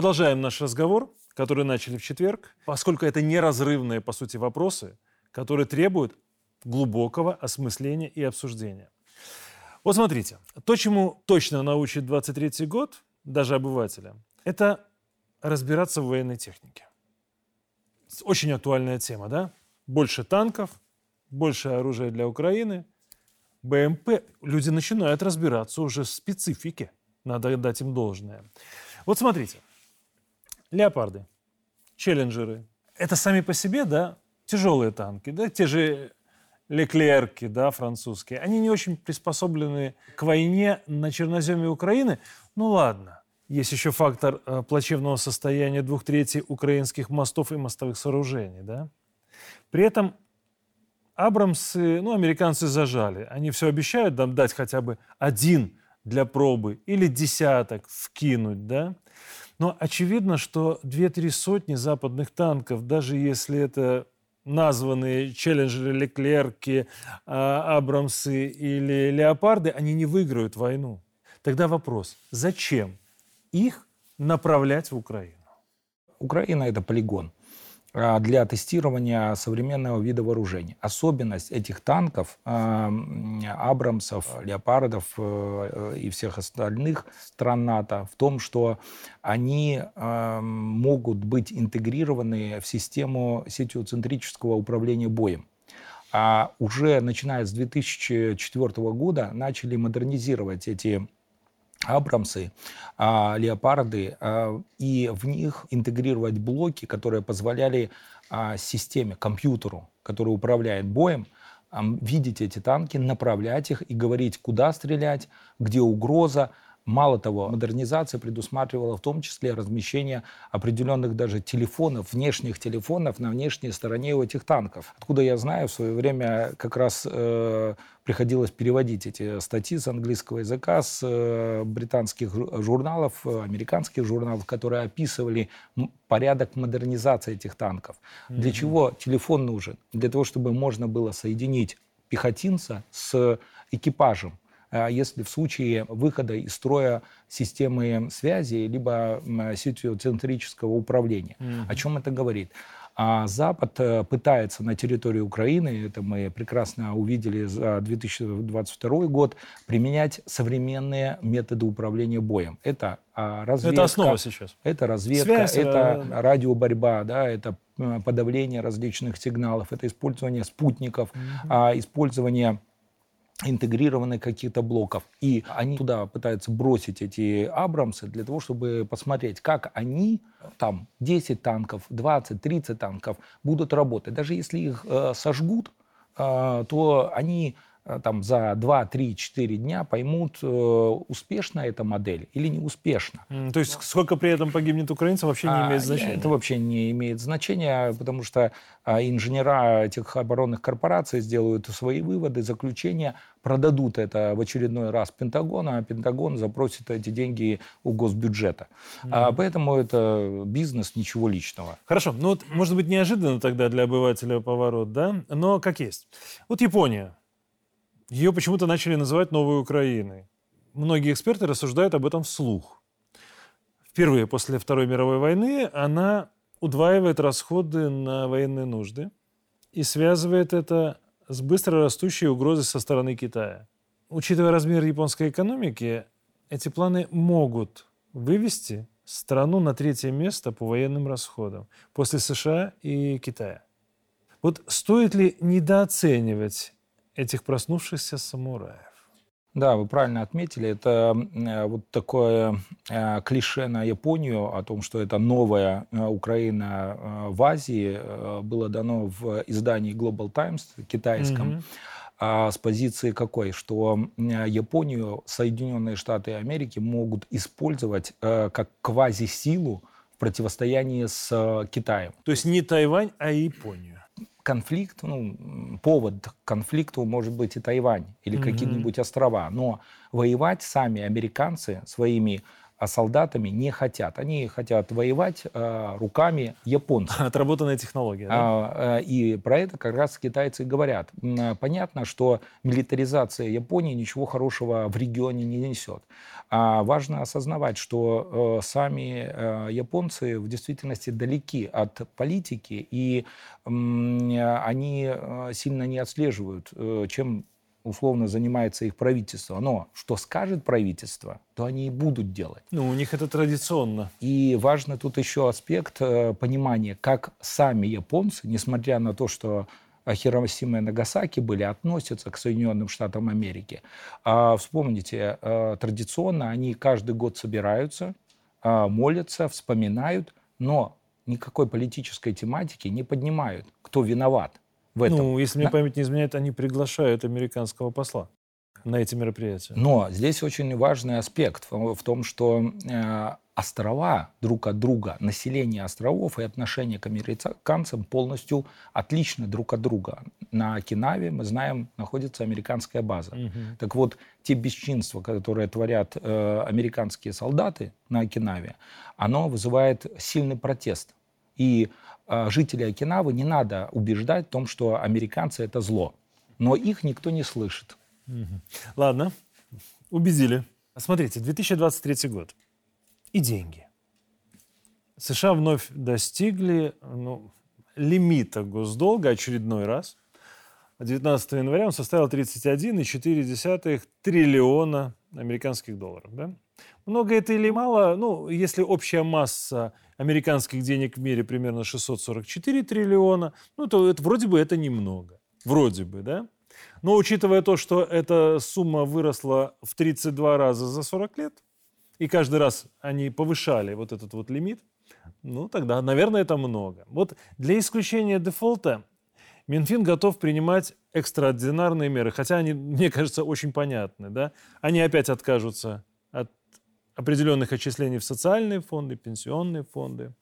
Продолжаем наш разговор, который начали в четверг, поскольку это неразрывные, по сути, вопросы, которые требуют глубокого осмысления и обсуждения. Вот смотрите, то, чему точно научит 23-й год, даже обывателя, это разбираться в военной технике. Очень актуальная тема, да? Больше танков, больше оружия для Украины, БМП. Люди начинают разбираться уже в специфике. Надо дать им должное. Вот смотрите. Леопарды, челленджеры. Это сами по себе, да, тяжелые танки, да, те же Леклерки, да, французские, они не очень приспособлены к войне на черноземе Украины. Ну ладно, есть еще фактор э, плачевного состояния двух третей украинских мостов и мостовых сооружений, да. При этом Абрамсы, ну, американцы зажали. Они все обещают нам дать хотя бы один для пробы или десяток вкинуть, да. Но очевидно, что две-три сотни западных танков, даже если это названные челленджеры Леклерки, а, Абрамсы или Леопарды, они не выиграют войну. Тогда вопрос, зачем их направлять в Украину? Украина – это полигон для тестирования современного вида вооружений. Особенность этих танков, а, Абрамсов, Леопардов э, и всех остальных стран НАТО в том, что они могут быть интегрированы в систему сетиоцентрического управления боем. А уже начиная с 2004 года начали модернизировать эти Абрамсы, а, Леопарды, а, и в них интегрировать блоки, которые позволяли а, системе, компьютеру, который управляет боем, видеть эти танки, направлять их и говорить, куда стрелять, где угроза, Мало того, модернизация предусматривала в том числе размещение определенных даже телефонов, внешних телефонов на внешней стороне у этих танков. Откуда я знаю, в свое время как раз э, приходилось переводить эти статьи с английского языка, с э, британских журналов, американских журналов, которые описывали порядок модернизации этих танков. Mm-hmm. Для чего телефон нужен? Для того, чтобы можно было соединить пехотинца с экипажем. А если в случае выхода из строя системы связи либо сетиоцентрического управления. Mm-hmm. О чем это говорит? А Запад э, пытается на территории Украины, это мы прекрасно увидели за 2022 год, применять современные методы управления боем. Это разведка. Это основа сейчас. Это разведка, Связь, это э... радиоборьба, да, это подавление различных сигналов, это использование спутников, mm-hmm. использование интегрированы каких-то блоков. И они туда пытаются бросить эти Абрамсы для того, чтобы посмотреть, как они, там, 10 танков, 20, 30 танков будут работать. Даже если их э, сожгут, э, то они там за 2, 3, 4 дня поймут, э, успешна эта модель или не успешна. Mm, то есть сколько при этом погибнет украинцев вообще не а, имеет значения? Это вообще не имеет значения, потому что а, инженера этих оборонных корпораций сделают свои выводы, заключения, продадут это в очередной раз Пентагону, а Пентагон запросит эти деньги у госбюджета. Mm. А, поэтому это бизнес, ничего личного. Хорошо, ну вот, может быть, неожиданно тогда для обывателя поворот, да? Но как есть. Вот Япония ее почему-то начали называть новой Украиной. Многие эксперты рассуждают об этом вслух. Впервые после Второй мировой войны она удваивает расходы на военные нужды и связывает это с быстро растущей угрозой со стороны Китая. Учитывая размер японской экономики, эти планы могут вывести страну на третье место по военным расходам после США и Китая. Вот стоит ли недооценивать этих проснувшихся самураев. Да, вы правильно отметили. Это э, вот такое э, клише на Японию о том, что это новая э, Украина в Азии, было дано в издании Global Times китайском. Mm-hmm. А с позиции какой? Что Японию Соединенные Штаты Америки могут использовать как квазисилу в противостоянии с Китаем. То есть не Тайвань, а Японию конфликт, ну, повод к конфликту может быть и Тайвань или mm-hmm. какие-нибудь острова, но воевать сами американцы своими а солдатами не хотят. Они хотят воевать э, руками японцев. Отработанная технология. Да? А, э, и про это как раз китайцы говорят. Понятно, что милитаризация Японии ничего хорошего в регионе не несет. А важно осознавать, что э, сами э, японцы в действительности далеки от политики, и э, они сильно не отслеживают, э, чем условно занимается их правительство. Но что скажет правительство, то они и будут делать. Ну, у них это традиционно. И важно тут еще аспект э, понимания, как сами японцы, несмотря на то, что Хиросима и Нагасаки были, относятся к Соединенным Штатам Америки. А, вспомните, э, традиционно они каждый год собираются, э, молятся, вспоминают, но никакой политической тематики не поднимают. Кто виноват? В этом. Ну, если мне да? память не изменяет, они приглашают американского посла на эти мероприятия. Но здесь очень важный аспект в, в том, что э, острова друг от друга, население островов и отношение к американцам полностью отличны друг от друга. На Окинаве, мы знаем, находится американская база. Угу. Так вот, те бесчинства, которые творят э, американские солдаты на Окинаве, оно вызывает сильный протест. И а, жителей Окинавы не надо убеждать в том, что американцы это зло. Но их никто не слышит. Ладно, убедили. Смотрите, 2023 год. И деньги. США вновь достигли ну, лимита госдолга очередной раз. 19 января он составил 31,4 триллиона американских долларов. Да? Много это или мало? Ну, если общая масса американских денег в мире примерно 644 триллиона, ну, то это вроде бы это немного. Вроде бы, да? Но учитывая то, что эта сумма выросла в 32 раза за 40 лет, и каждый раз они повышали вот этот вот лимит, ну, тогда, наверное, это много. Вот для исключения дефолта Минфин готов принимать экстраординарные меры, хотя они, мне кажется, очень понятны. Да? Они опять откажутся от определенных отчислений в социальные фонды, пенсионные фонды.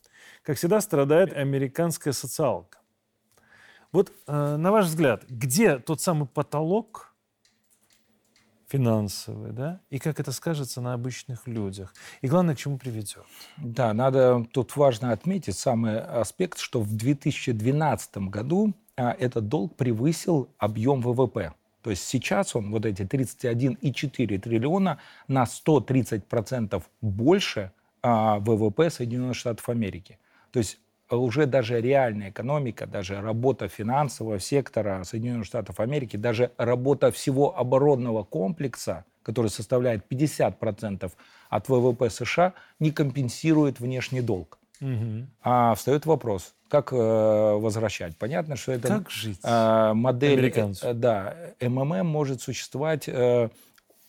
Как всегда, страдает американская социалка. Вот, э, на ваш взгляд, где тот самый потолок финансовый, да, и как это скажется на обычных людях, и главное, к чему приведет? Да, надо тут важно отметить самый аспект, что в 2012 году а, этот долг превысил объем ВВП. То есть сейчас он, вот эти 31,4 триллиона, на 130% больше а, ВВП Соединенных Штатов Америки. То есть уже даже реальная экономика, даже работа финансового сектора Соединенных Штатов Америки, даже работа всего оборонного комплекса, который составляет 50% от ВВП США, не компенсирует внешний долг. Угу. А встает вопрос, как э, возвращать? Понятно, что это как жить? Э, модель, э, да, МММ может существовать э,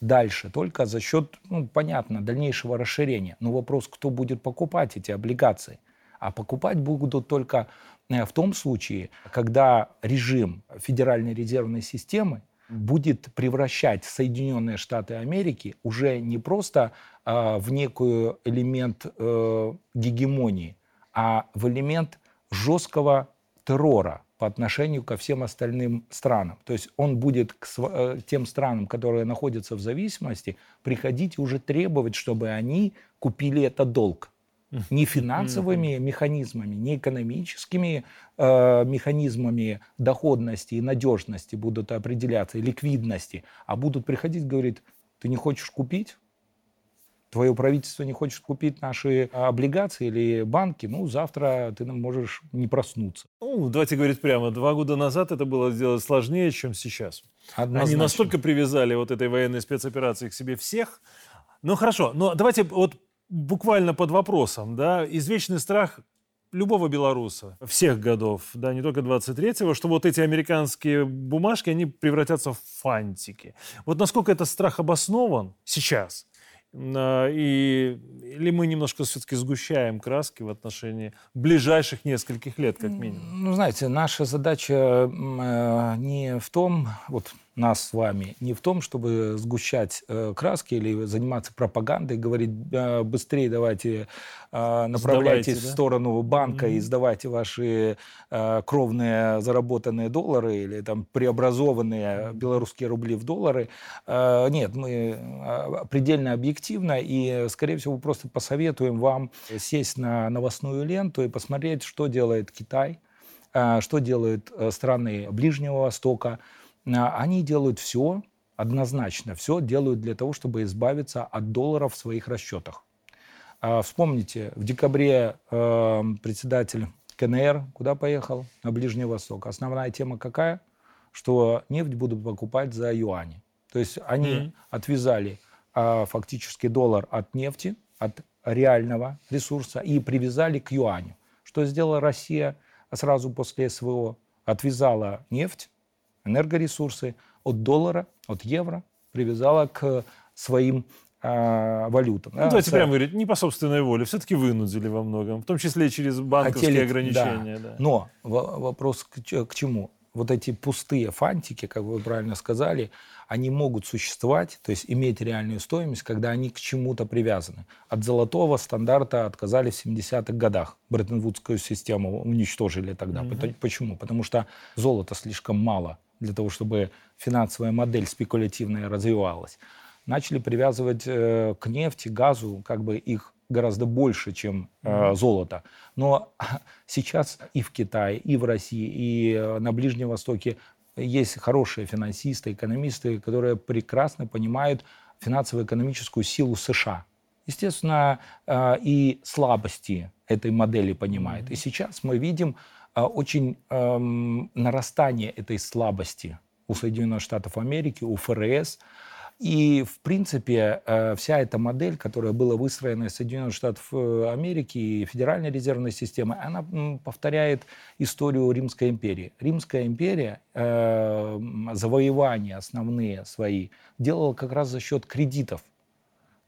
дальше только за счет, ну, понятно, дальнейшего расширения. Но вопрос, кто будет покупать эти облигации? А покупать будут только э, в том случае, когда режим Федеральной резервной системы будет превращать Соединенные Штаты Америки уже не просто э, в некую элемент э, гегемонии, а в элемент жесткого террора по отношению ко всем остальным странам. То есть он будет к э, тем странам, которые находятся в зависимости, приходить и уже требовать, чтобы они купили этот долг не финансовыми механизмами, не экономическими э, механизмами доходности и надежности будут определяться, и ликвидности, а будут приходить и говорить, ты не хочешь купить? Твое правительство не хочет купить наши облигации или банки, ну, завтра ты можешь не проснуться. Ну, давайте говорить прямо, два года назад это было сделать сложнее, чем сейчас. Однозначно. Они настолько привязали вот этой военной спецоперации к себе всех. Ну, хорошо, но давайте вот буквально под вопросом, да, извечный страх любого белоруса всех годов, да, не только 23-го, что вот эти американские бумажки, они превратятся в фантики. Вот насколько этот страх обоснован сейчас? А, и, или мы немножко все-таки сгущаем краски в отношении ближайших нескольких лет, как минимум? Ну, знаете, наша задача э, не в том, вот нас с вами не в том, чтобы сгущать э, краски или заниматься пропагандой, говорить э, быстрее давайте э, направляйтесь Сдавайте, в сторону банка mm-hmm. и сдавайте ваши э, кровные заработанные доллары или там преобразованные белорусские рубли в доллары. Э, нет, мы э, предельно объективно и, скорее всего, просто посоветуем вам сесть на новостную ленту и посмотреть, что делает Китай, э, что делают э, страны Ближнего Востока, а, они делают все, однозначно все делают для того, чтобы избавиться от долларов в своих расчетах. А, вспомните, в декабре э, председатель КНР куда поехал? На Ближний Восток. Основная тема какая? Что нефть будут покупать за юани. То есть они mm-hmm. отвязали фактически доллар от нефти, от реального ресурса и привязали к юаню. Что сделала Россия сразу после СВО? Отвязала нефть, энергоресурсы от доллара, от евро, привязала к своим э, валютам. Ну, да, давайте прямо говорить, не по собственной воле, все-таки вынудили во многом, в том числе и через банковские Хотели, ограничения. Да. Да. Но вопрос к, к чему? Вот эти пустые фантики, как вы правильно сказали, они могут существовать, то есть иметь реальную стоимость, когда они к чему-то привязаны. От золотого стандарта отказались в 70-х годах. Бреттон-Вудскую систему уничтожили тогда. Mm-hmm. Почему? Потому что золота слишком мало для того, чтобы финансовая модель спекулятивная развивалась, начали привязывать э, к нефти, газу, как бы их гораздо больше, чем э, золото. Но сейчас и в Китае, и в России, и э, на Ближнем Востоке есть хорошие финансисты, экономисты, которые прекрасно понимают финансово-экономическую силу США. Естественно, э, и слабости этой модели понимают. И сейчас мы видим очень эм, нарастание этой слабости у Соединенных Штатов Америки, у ФРС. И, в принципе, э, вся эта модель, которая была выстроена из Соединенных Штатов э, Америки и Федеральной резервной системы, она повторяет историю Римской империи. Римская империя э, завоевания основные свои делала как раз за счет кредитов.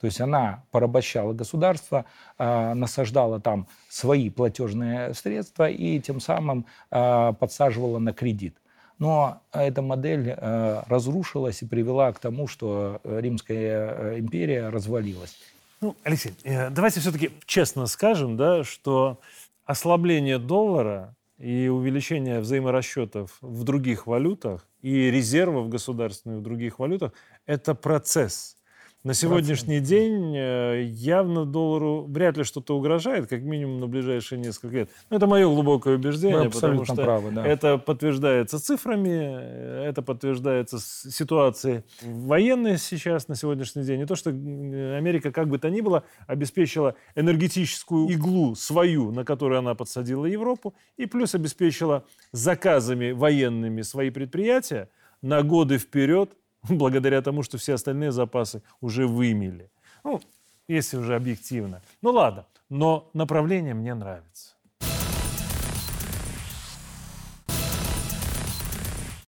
То есть она порабощала государство, э, насаждала там свои платежные средства и тем самым э, подсаживала на кредит. Но эта модель э, разрушилась и привела к тому, что Римская империя развалилась. Ну, Алексей, давайте все-таки честно скажем, да, что ослабление доллара и увеличение взаиморасчетов в других валютах и резервов государственных в других валютах – это процесс – на сегодняшний день э, явно доллару вряд ли что-то угрожает, как минимум на ближайшие несколько лет. Но это мое глубокое убеждение, потому что правы, да. это подтверждается цифрами, э, это подтверждается ситуацией военной сейчас на сегодняшний день. И то, что Америка, как бы то ни было, обеспечила энергетическую иглу свою, на которую она подсадила Европу, и плюс обеспечила заказами военными свои предприятия на годы вперед благодаря тому, что все остальные запасы уже вымели. Ну, если уже объективно. Ну ладно, но направление мне нравится.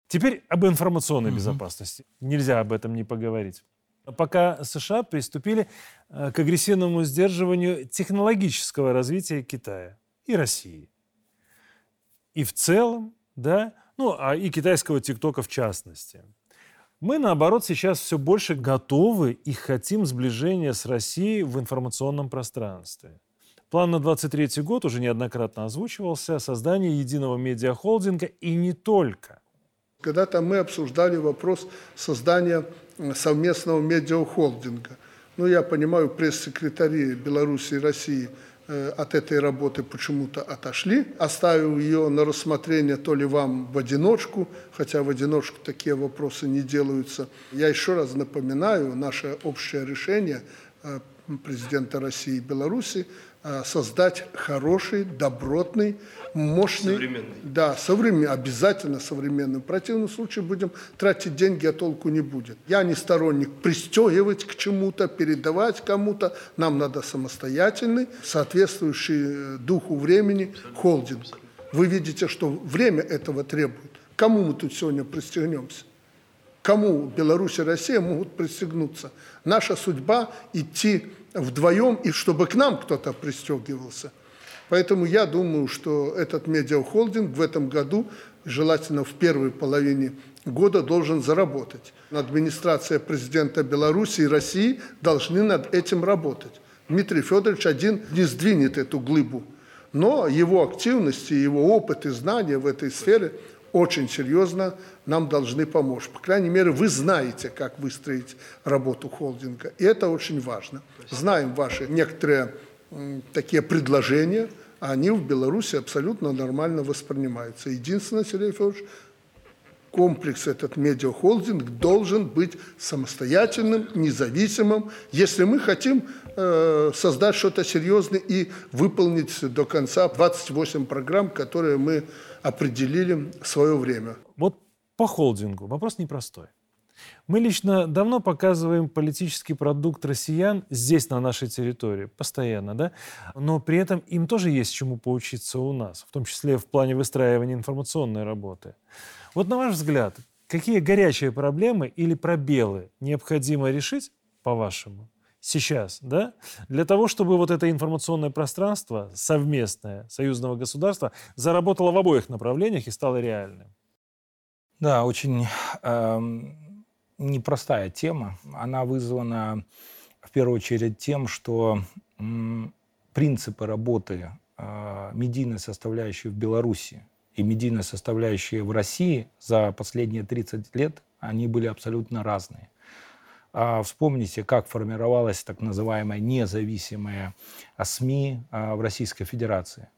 Теперь об информационной угу. безопасности. Нельзя об этом не поговорить. Пока США приступили э, к агрессивному сдерживанию технологического развития Китая и России. И в целом, да, ну, а и китайского ТикТока в частности – мы, наоборот, сейчас все больше готовы и хотим сближения с Россией в информационном пространстве. План на 23 год уже неоднократно озвучивался, создание единого медиахолдинга и не только. Когда-то мы обсуждали вопрос создания совместного медиахолдинга. Ну, я понимаю, пресс-секретари Беларуси и России – Э, от этой работы почему-то отошли, оставил ее на рассмотрение то ли вам в одиночку, хотя в одиночку такие вопросы не делаются. Я еще раз напоминаю, наше общее решение э, президента России и Беларуси Э, создать хороший, добротный, мощный... Современный. Да, современный, обязательно современный. В противном случае будем тратить деньги, а толку не будет. Я не сторонник пристегивать к чему-то, передавать кому-то. Нам надо самостоятельный, соответствующий э, духу времени холдинг. Вы видите, что время этого требует. Кому мы тут сегодня пристегнемся? Кому Беларусь и Россия могут пристегнуться? Наша судьба идти вдвоем, и чтобы к нам кто-то пристегивался. Поэтому я думаю, что этот медиахолдинг в этом году, желательно в первой половине года должен заработать. Администрация президента Беларуси и России должны над этим работать. Дмитрий Федорович один не сдвинет эту глыбу. Но его активности, его опыт и знания в этой сфере очень серьезно нам должны помочь. По крайней мере, вы знаете, как выстроить работу холдинга. И это очень важно. Знаем ваши некоторые такие предложения, а они в Беларуси абсолютно нормально воспринимаются. Единственное, Сергей Федорович, комплекс, этот медиахолдинг должен быть самостоятельным, независимым, если мы хотим э, создать что-то серьезное и выполнить до конца 28 программ, которые мы определили в свое время. Вот по холдингу вопрос непростой. Мы лично давно показываем политический продукт россиян здесь, на нашей территории, постоянно, да? Но при этом им тоже есть чему поучиться у нас, в том числе в плане выстраивания информационной работы. Вот на ваш взгляд, какие горячие проблемы или пробелы необходимо решить, по-вашему, сейчас, да, для того, чтобы вот это информационное пространство совместное союзного государства заработало в обоих направлениях и стало реальным? Да, очень э, непростая тема. Она вызвана в первую очередь тем, что принципы работы э, медийной составляющей в Беларуси и медийная составляющая в России за последние 30 лет, они были абсолютно разные. А вспомните, как формировалась так называемая независимая СМИ а, в Российской Федерации.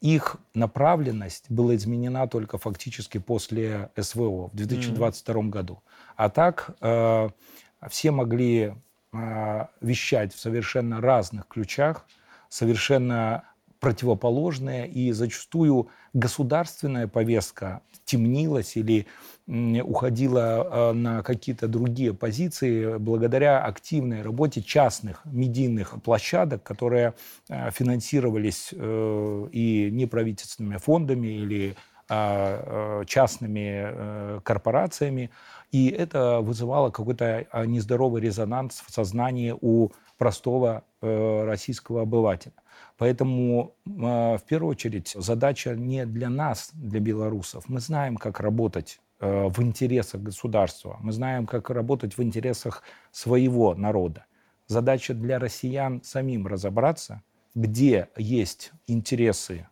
Их направленность была изменена только фактически после СВО в 2022 mm-hmm. году. А так э, все могли э, вещать в совершенно разных ключах, совершенно противоположные, и зачастую государственная повестка темнилась или уходила э, на какие-то другие позиции благодаря активной работе частных медийных площадок, которые э, финансировались э, и неправительственными фондами или а, частными корпорациями. И это вызывало какой-то нездоровый резонанс в сознании у простого российского обывателя. Поэтому в первую очередь задача не для нас, для белорусов. Мы знаем, как работать э, в интересах государства. Мы знаем, как работать в интересах своего народа. Задача для россиян самим разобраться, где есть интересы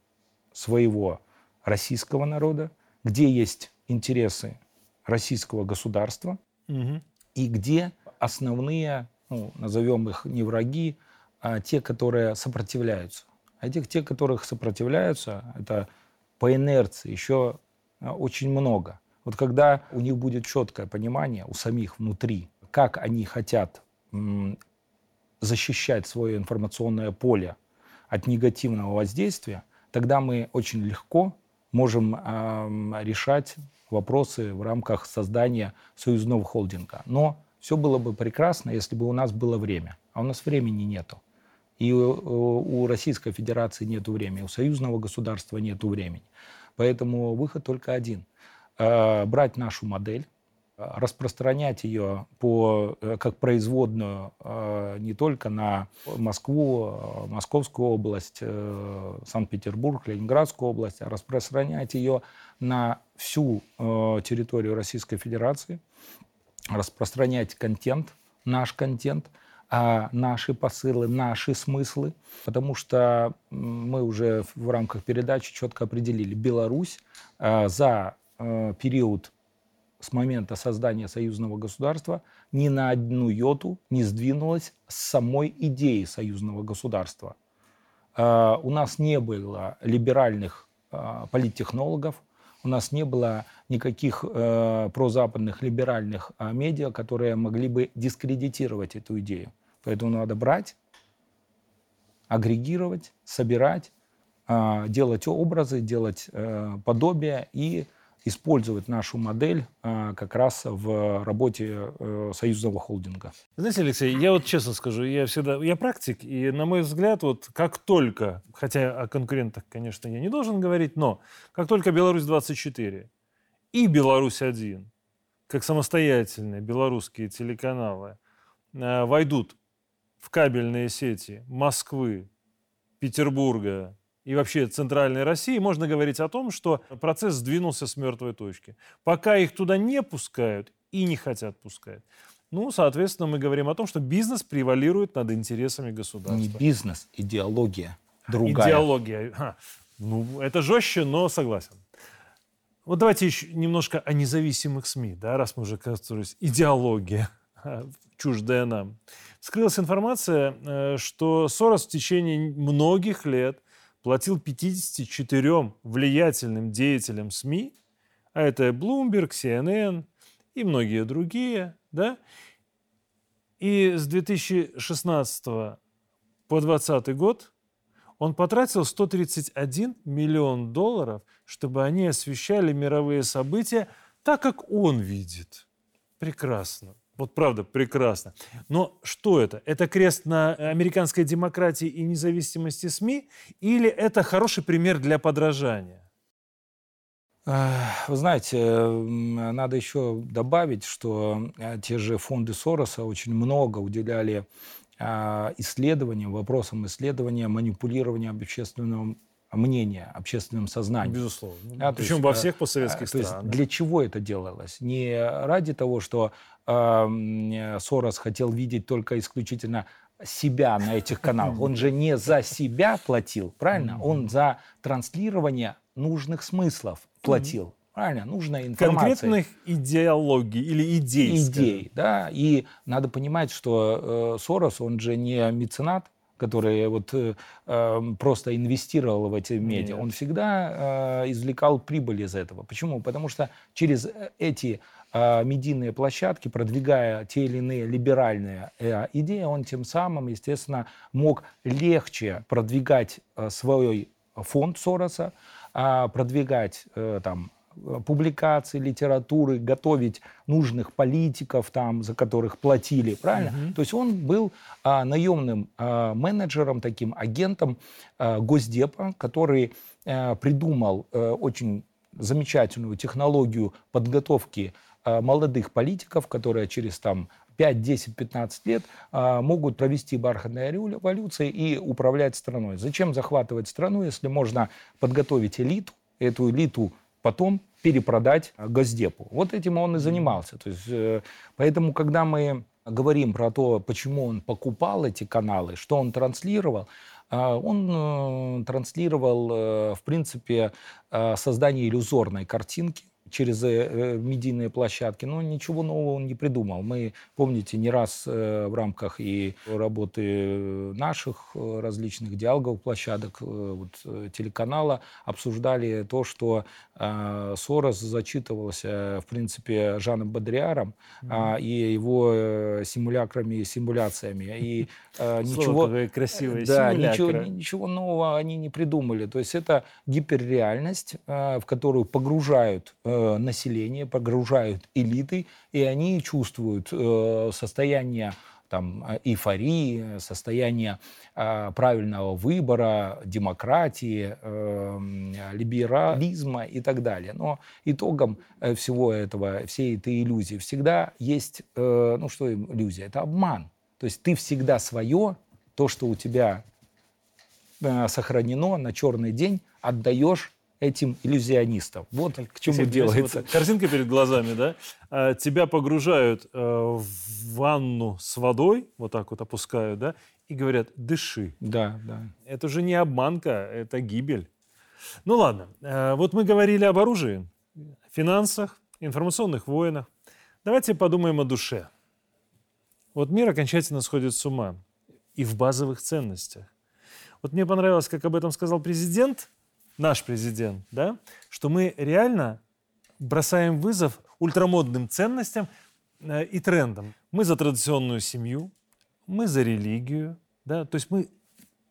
своего российского народа, где есть интересы российского государства угу. и где основные, ну, назовем их не враги, а те, которые сопротивляются. А этих, те, которых сопротивляются, это по инерции еще а, очень много. Вот когда у них будет четкое понимание у самих внутри, как они хотят защищать свое информационное поле от негативного воздействия, тогда мы очень легко можем э, решать вопросы в рамках создания союзного холдинга. Но все было бы прекрасно, если бы у нас было время. А у нас времени нету. И у Российской Федерации нет времени, у союзного государства нет времени. Поэтому выход только один. Э, брать нашу модель, распространять ее по, э, как производную э, не только на Москву, Московскую область, Санкт-Петербург, Ленинградскую область, а распространять ее на всю территорию Российской Федерации, распространять контент, наш контент – а наши посылы, наши смыслы, потому что мы уже в рамках передачи четко определили, Беларусь а, за а, период с момента создания союзного государства ни на одну йоту не сдвинулась с самой идеи союзного государства. А, у нас не было либеральных политтехнологов, у нас не было никаких э, прозападных либеральных э, медиа, которые могли бы дискредитировать эту идею. Поэтому надо брать, агрегировать, собирать, э, делать образы, делать э, подобия и использовать нашу модель э, как раз в работе э, союзного холдинга. Знаете, Алексей, я вот честно скажу, я всегда, я практик, и на мой взгляд, вот как только, хотя о конкурентах, конечно, я не должен говорить, но как только Беларусь-24 и Беларусь-1, как самостоятельные белорусские телеканалы, э, войдут в кабельные сети Москвы, Петербурга и вообще центральной России, можно говорить о том, что процесс сдвинулся с мертвой точки. Пока их туда не пускают и не хотят пускать, ну, соответственно, мы говорим о том, что бизнес превалирует над интересами государства. Не бизнес, идеология другая. Идеология. Ну, это жестче, но согласен. Вот давайте еще немножко о независимых СМИ, да, раз мы уже коснулись. Идеология, чуждая нам. Скрылась информация, э, что Сорос в течение многих лет платил 54 влиятельным деятелям СМИ, а это Bloomberg, CNN и многие другие, да, и с 2016 по 2020 год он потратил 131 миллион долларов, чтобы они освещали мировые события так, как он видит. Прекрасно. Вот правда, прекрасно. Но что это? Это крест на американской демократии и независимости СМИ? Или это хороший пример для подражания? Вы знаете, надо еще добавить, что э, те же фонды Сороса очень много уделяли а, исследованиям, вопросам исследования манипулирования общественного мнения, общественным сознанием. Безусловно. А, Причем есть, во всех постсоветских странах. Есть для чего это делалось? Не ради того, что э, Сорос хотел видеть только исключительно себя на этих каналах. Он же не за себя платил, правильно? Он за транслирование нужных смыслов платил. Правильно, нужная информация. Конкретных идеологий или идей. Идей, да. И надо понимать, что э, Сорос, он же не меценат, который вот э, эм, просто инвестировал в эти медиа. Нет. Он всегда э, извлекал прибыль из этого. Почему? Потому что через э, эти э, медийные площадки, продвигая те или иные либеральные э, идеи, он тем самым, естественно, мог легче продвигать э, свой фонд Сороса, э, продвигать э, там публикации, литературы, готовить нужных политиков, там, за которых платили, правильно? Угу. То есть он был а, наемным а, менеджером, таким агентом а, Госдепа, который а, придумал а, очень замечательную технологию подготовки а, молодых политиков, которые через там 5, 10, 15 лет а, могут провести бархатные революции и управлять страной. Зачем захватывать страну, если можно подготовить элиту, эту элиту потом перепродать Госдепу. Вот этим он и занимался. То есть, э, поэтому, когда мы говорим про то, почему он покупал эти каналы, что он транслировал, э, он э, транслировал, в принципе, создание иллюзорной картинки, через э, медийные площадки. Но ничего нового он не придумал. Мы, помните, не раз э, в рамках и работы наших э, различных диалогов площадок вот, телеканала обсуждали то, что Сорос зачитывался, в принципе, Жаном Бодриаром mm-hmm. и его симулякрами и симуляциями. И ничего, красивые да, ничего, ничего нового они не придумали. То есть это гиперреальность, в которую погружают Э, население, погружают элиты, и они чувствуют э, состояние там, эйфории, состояние э, правильного выбора, демократии, э, либерализма и так далее. Но итогом э, всего этого, всей этой иллюзии всегда есть, э, ну что иллюзия, это обман. То есть ты всегда свое, то, что у тебя э, сохранено на черный день, отдаешь этим иллюзионистам. Вот к чему Если делается. Вот картинка перед глазами, да? А, тебя погружают э, в ванну с водой, вот так вот опускают, да, и говорят, дыши. Да, да. Это же не обманка, это гибель. Ну ладно, э, вот мы говорили об оружии, финансах, информационных войнах. Давайте подумаем о душе. Вот мир окончательно сходит с ума и в базовых ценностях. Вот мне понравилось, как об этом сказал президент – наш президент, да, что мы реально бросаем вызов ультрамодным ценностям э, и трендам. Мы за традиционную семью, мы за религию, да, то есть мы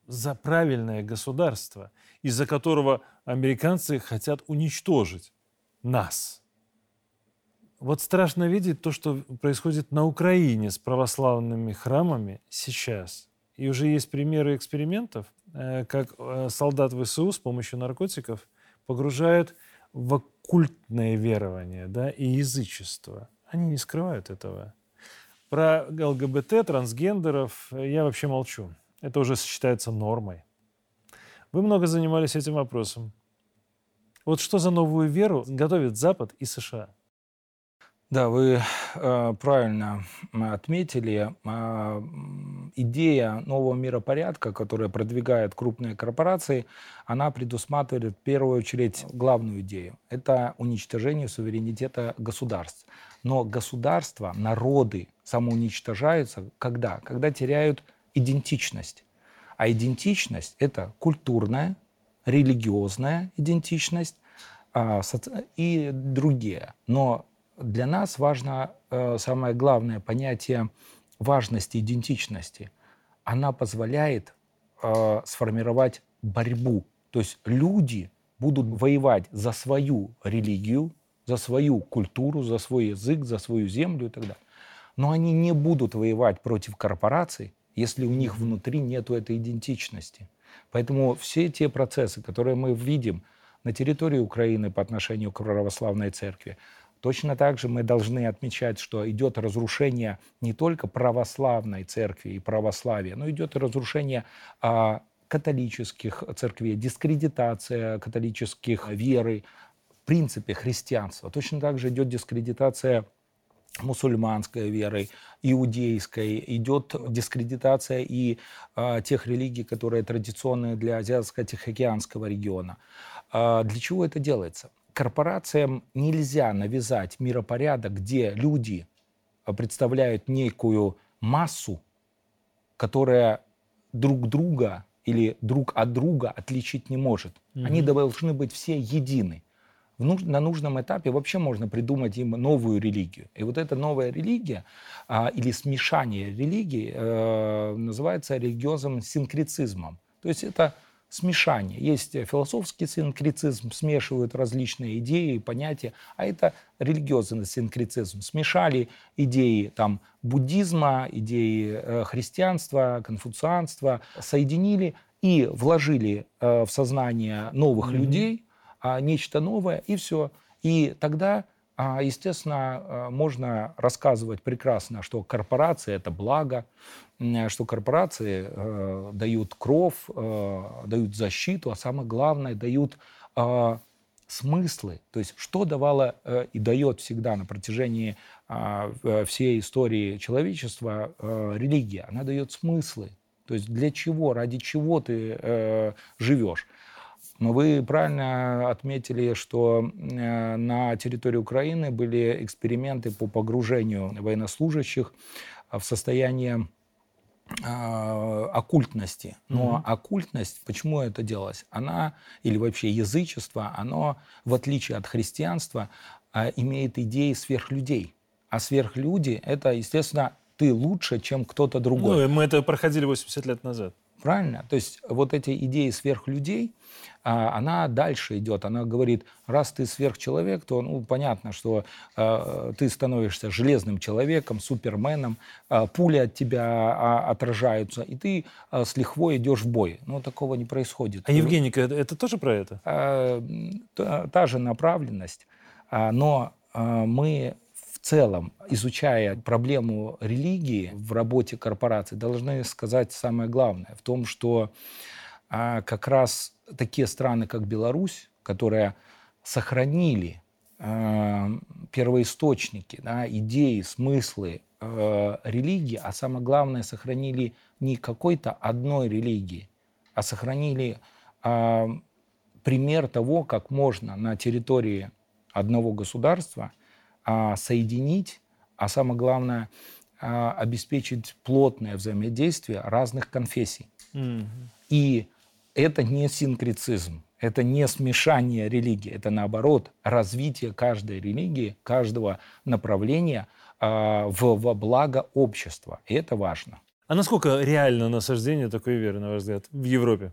за правильное государство, из-за которого американцы хотят уничтожить нас. Вот страшно видеть то, что происходит на Украине с православными храмами сейчас. И уже есть примеры экспериментов, как э, солдат ВСУ с помощью наркотиков погружают в оккультное верование да, и язычество. Они не скрывают этого. Про ЛГБТ, трансгендеров я вообще молчу. Это уже считается нормой. Вы много занимались этим вопросом. Вот что за новую веру готовит Запад и США? Да, вы э, правильно отметили. Э, идея нового миропорядка, которая продвигает крупные корпорации, она предусматривает в первую очередь главную идею. Это уничтожение суверенитета государств. Но государства, народы самоуничтожаются когда? Когда теряют идентичность. А идентичность – это культурная, религиозная идентичность а, и другие. Но для нас важно э, самое главное понятие важности идентичности. Она позволяет э, сформировать борьбу. То есть люди будут воевать за свою религию, за свою культуру, за свой язык, за свою землю и так далее. Но они не будут воевать против корпораций, если у них внутри нет этой идентичности. Поэтому все те процессы, которые мы видим на территории Украины по отношению к православной церкви, Точно так же мы должны отмечать, что идет разрушение не только православной церкви и православия, но идет и разрушение а, католических церквей, дискредитация католических веры, в принципе христианства. Точно так же идет дискредитация мусульманской верой, иудейской, идет дискредитация и э, тех религий, которые традиционные для Азиатско-Тихоокеанского региона. Э, для чего это делается? Корпорациям нельзя навязать миропорядок, где люди представляют некую массу, которая друг друга или друг от друга отличить не может. Mm-hmm. Они должны быть все едины. Нуж, на нужном этапе вообще можно придумать им новую религию. И вот эта новая религия а, или смешание религий э, называется религиозным синкрецизмом. То есть это смешание. Есть философский синкрецизм, смешивают различные идеи, понятия, а это религиозный синкрецизм. Смешали идеи там, буддизма, идеи э, христианства, конфуцианства, соединили и вложили э, в сознание новых mm-hmm. людей э, нечто новое, и все. И тогда а, естественно, э, можно рассказывать прекрасно, что корпорации – это благо, что корпорации э, дают кров, э, дают защиту, а самое главное, дают э, смыслы. То есть что давало э, и дает всегда на протяжении э, всей истории человечества э, религия? Она дает смыслы. То есть для чего, ради чего ты э, живешь? Но вы правильно отметили, что э, на территории Украины были эксперименты по погружению военнослужащих в состояние оккультности. Но mm-hmm. оккультность, почему это делалось? Она, или вообще язычество, оно, в отличие от христианства, а, имеет идеи сверхлюдей. А сверхлюди — это, естественно, ты лучше, чем кто-то другой. Ну, мы это проходили 80 лет назад. Правильно? То есть вот эти идеи сверхлюдей, а, она дальше идет. Она говорит, раз ты сверхчеловек, то ну, понятно, что э, ты становишься железным человеком, суперменом, э, пули от тебя э, отражаются, и ты э, с лихвой идешь в бой. Но такого не происходит. А Евгеника, это, это тоже про это? Э, та, та же направленность, но мы целом, изучая проблему религии в работе корпораций, должны сказать самое главное в том, что а, как раз такие страны, как Беларусь, которые сохранили а, первоисточники, да, идеи, смыслы э, религии, а самое главное, сохранили не какой-то одной религии, а сохранили э, пример того, как можно на территории одного государства – соединить, а самое главное, а, обеспечить плотное взаимодействие разных конфессий. Mm-hmm. И это не синкрецизм, это не смешание религий, это наоборот развитие каждой религии, каждого направления э, в, во благо общества. И это важно. А насколько реально насаждение такой веры, на ваш взгляд, в Европе?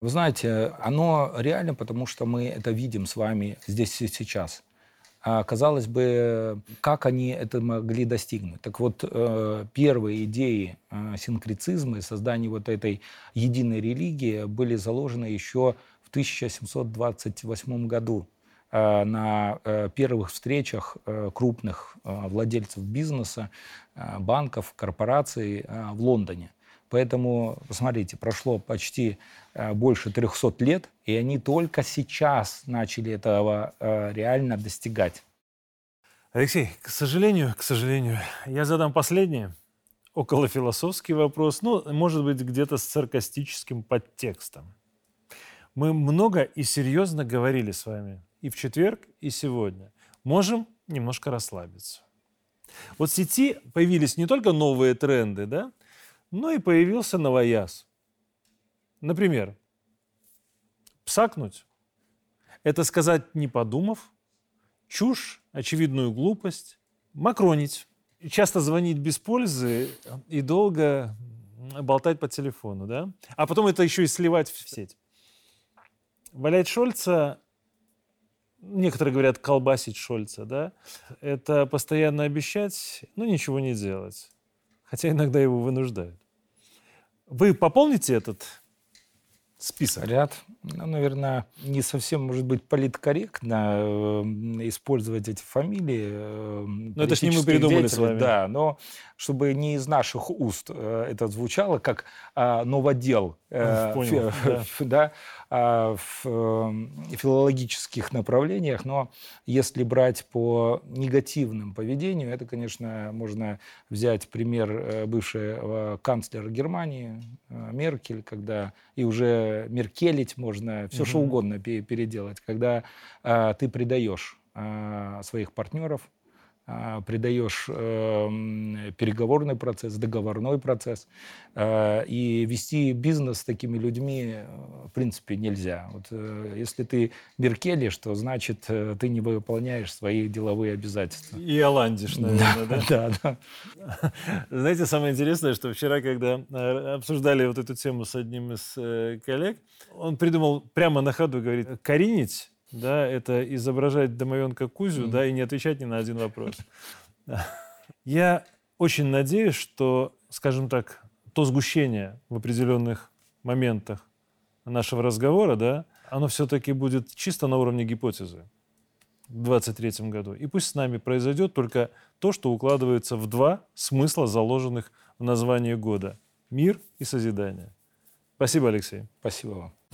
Вы знаете, оно реально, потому что мы это видим с вами здесь и сейчас. А, казалось бы, как они это могли достигнуть? Так вот, э, первые идеи э, синкрецизма и создания вот этой единой религии были заложены еще в 1728 году э, на первых встречах крупных владельцев бизнеса, банков, корпораций в Лондоне. Поэтому, посмотрите, прошло почти э, больше 300 лет, и они только сейчас начали этого э, реально достигать. Алексей, к сожалению, к сожалению, я задам последний, около философский вопрос, ну, может быть, где-то с саркастическим подтекстом. Мы много и серьезно говорили с вами и в четверг, и сегодня. Можем немножко расслабиться. Вот в сети появились не только новые тренды, да, но и появился новояз. Например, псакнуть – это сказать не подумав, чушь, очевидную глупость, макронить, часто звонить без пользы и долго болтать по телефону, да? А потом это еще и сливать в сеть. Валять Шольца, некоторые говорят колбасить Шольца, да? Это постоянно обещать, но ничего не делать. Хотя иногда его вынуждают. Вы пополните этот список? Ряд. Ну, наверное, не совсем, может быть, политкорректно э, использовать эти фамилии. Э, но это же не мы придумали с вами. Да, но чтобы не из наших уст э, это звучало, как э, новодел. Э, Понял, фи, да. да в филологических направлениях, но если брать по негативному поведению, это, конечно, можно взять пример бывшего канцлера Германии Меркель, когда и уже меркелить можно, все угу. что угодно переделать, когда ты предаешь своих партнеров, придаешь э, переговорный процесс, договорной процесс. Э, и вести бизнес с такими людьми, э, в принципе, нельзя. Вот, если ты меркелишь, то значит, ты не выполняешь свои деловые обязательства. И оландишь, наверное, да? Да, да. Знаете, самое интересное, что вчера, когда обсуждали вот эту тему с одним из коллег, он придумал прямо на ходу, говорит, коренить да, это изображать домовенка Кузю, mm-hmm. да, и не отвечать ни на один вопрос. Я очень надеюсь, что, скажем так, то сгущение в определенных моментах нашего разговора, да, оно все-таки будет чисто на уровне гипотезы в 2023 году. И пусть с нами произойдет только то, что укладывается в два смысла, заложенных в названии года. Мир и созидание. Спасибо, Алексей. Спасибо вам.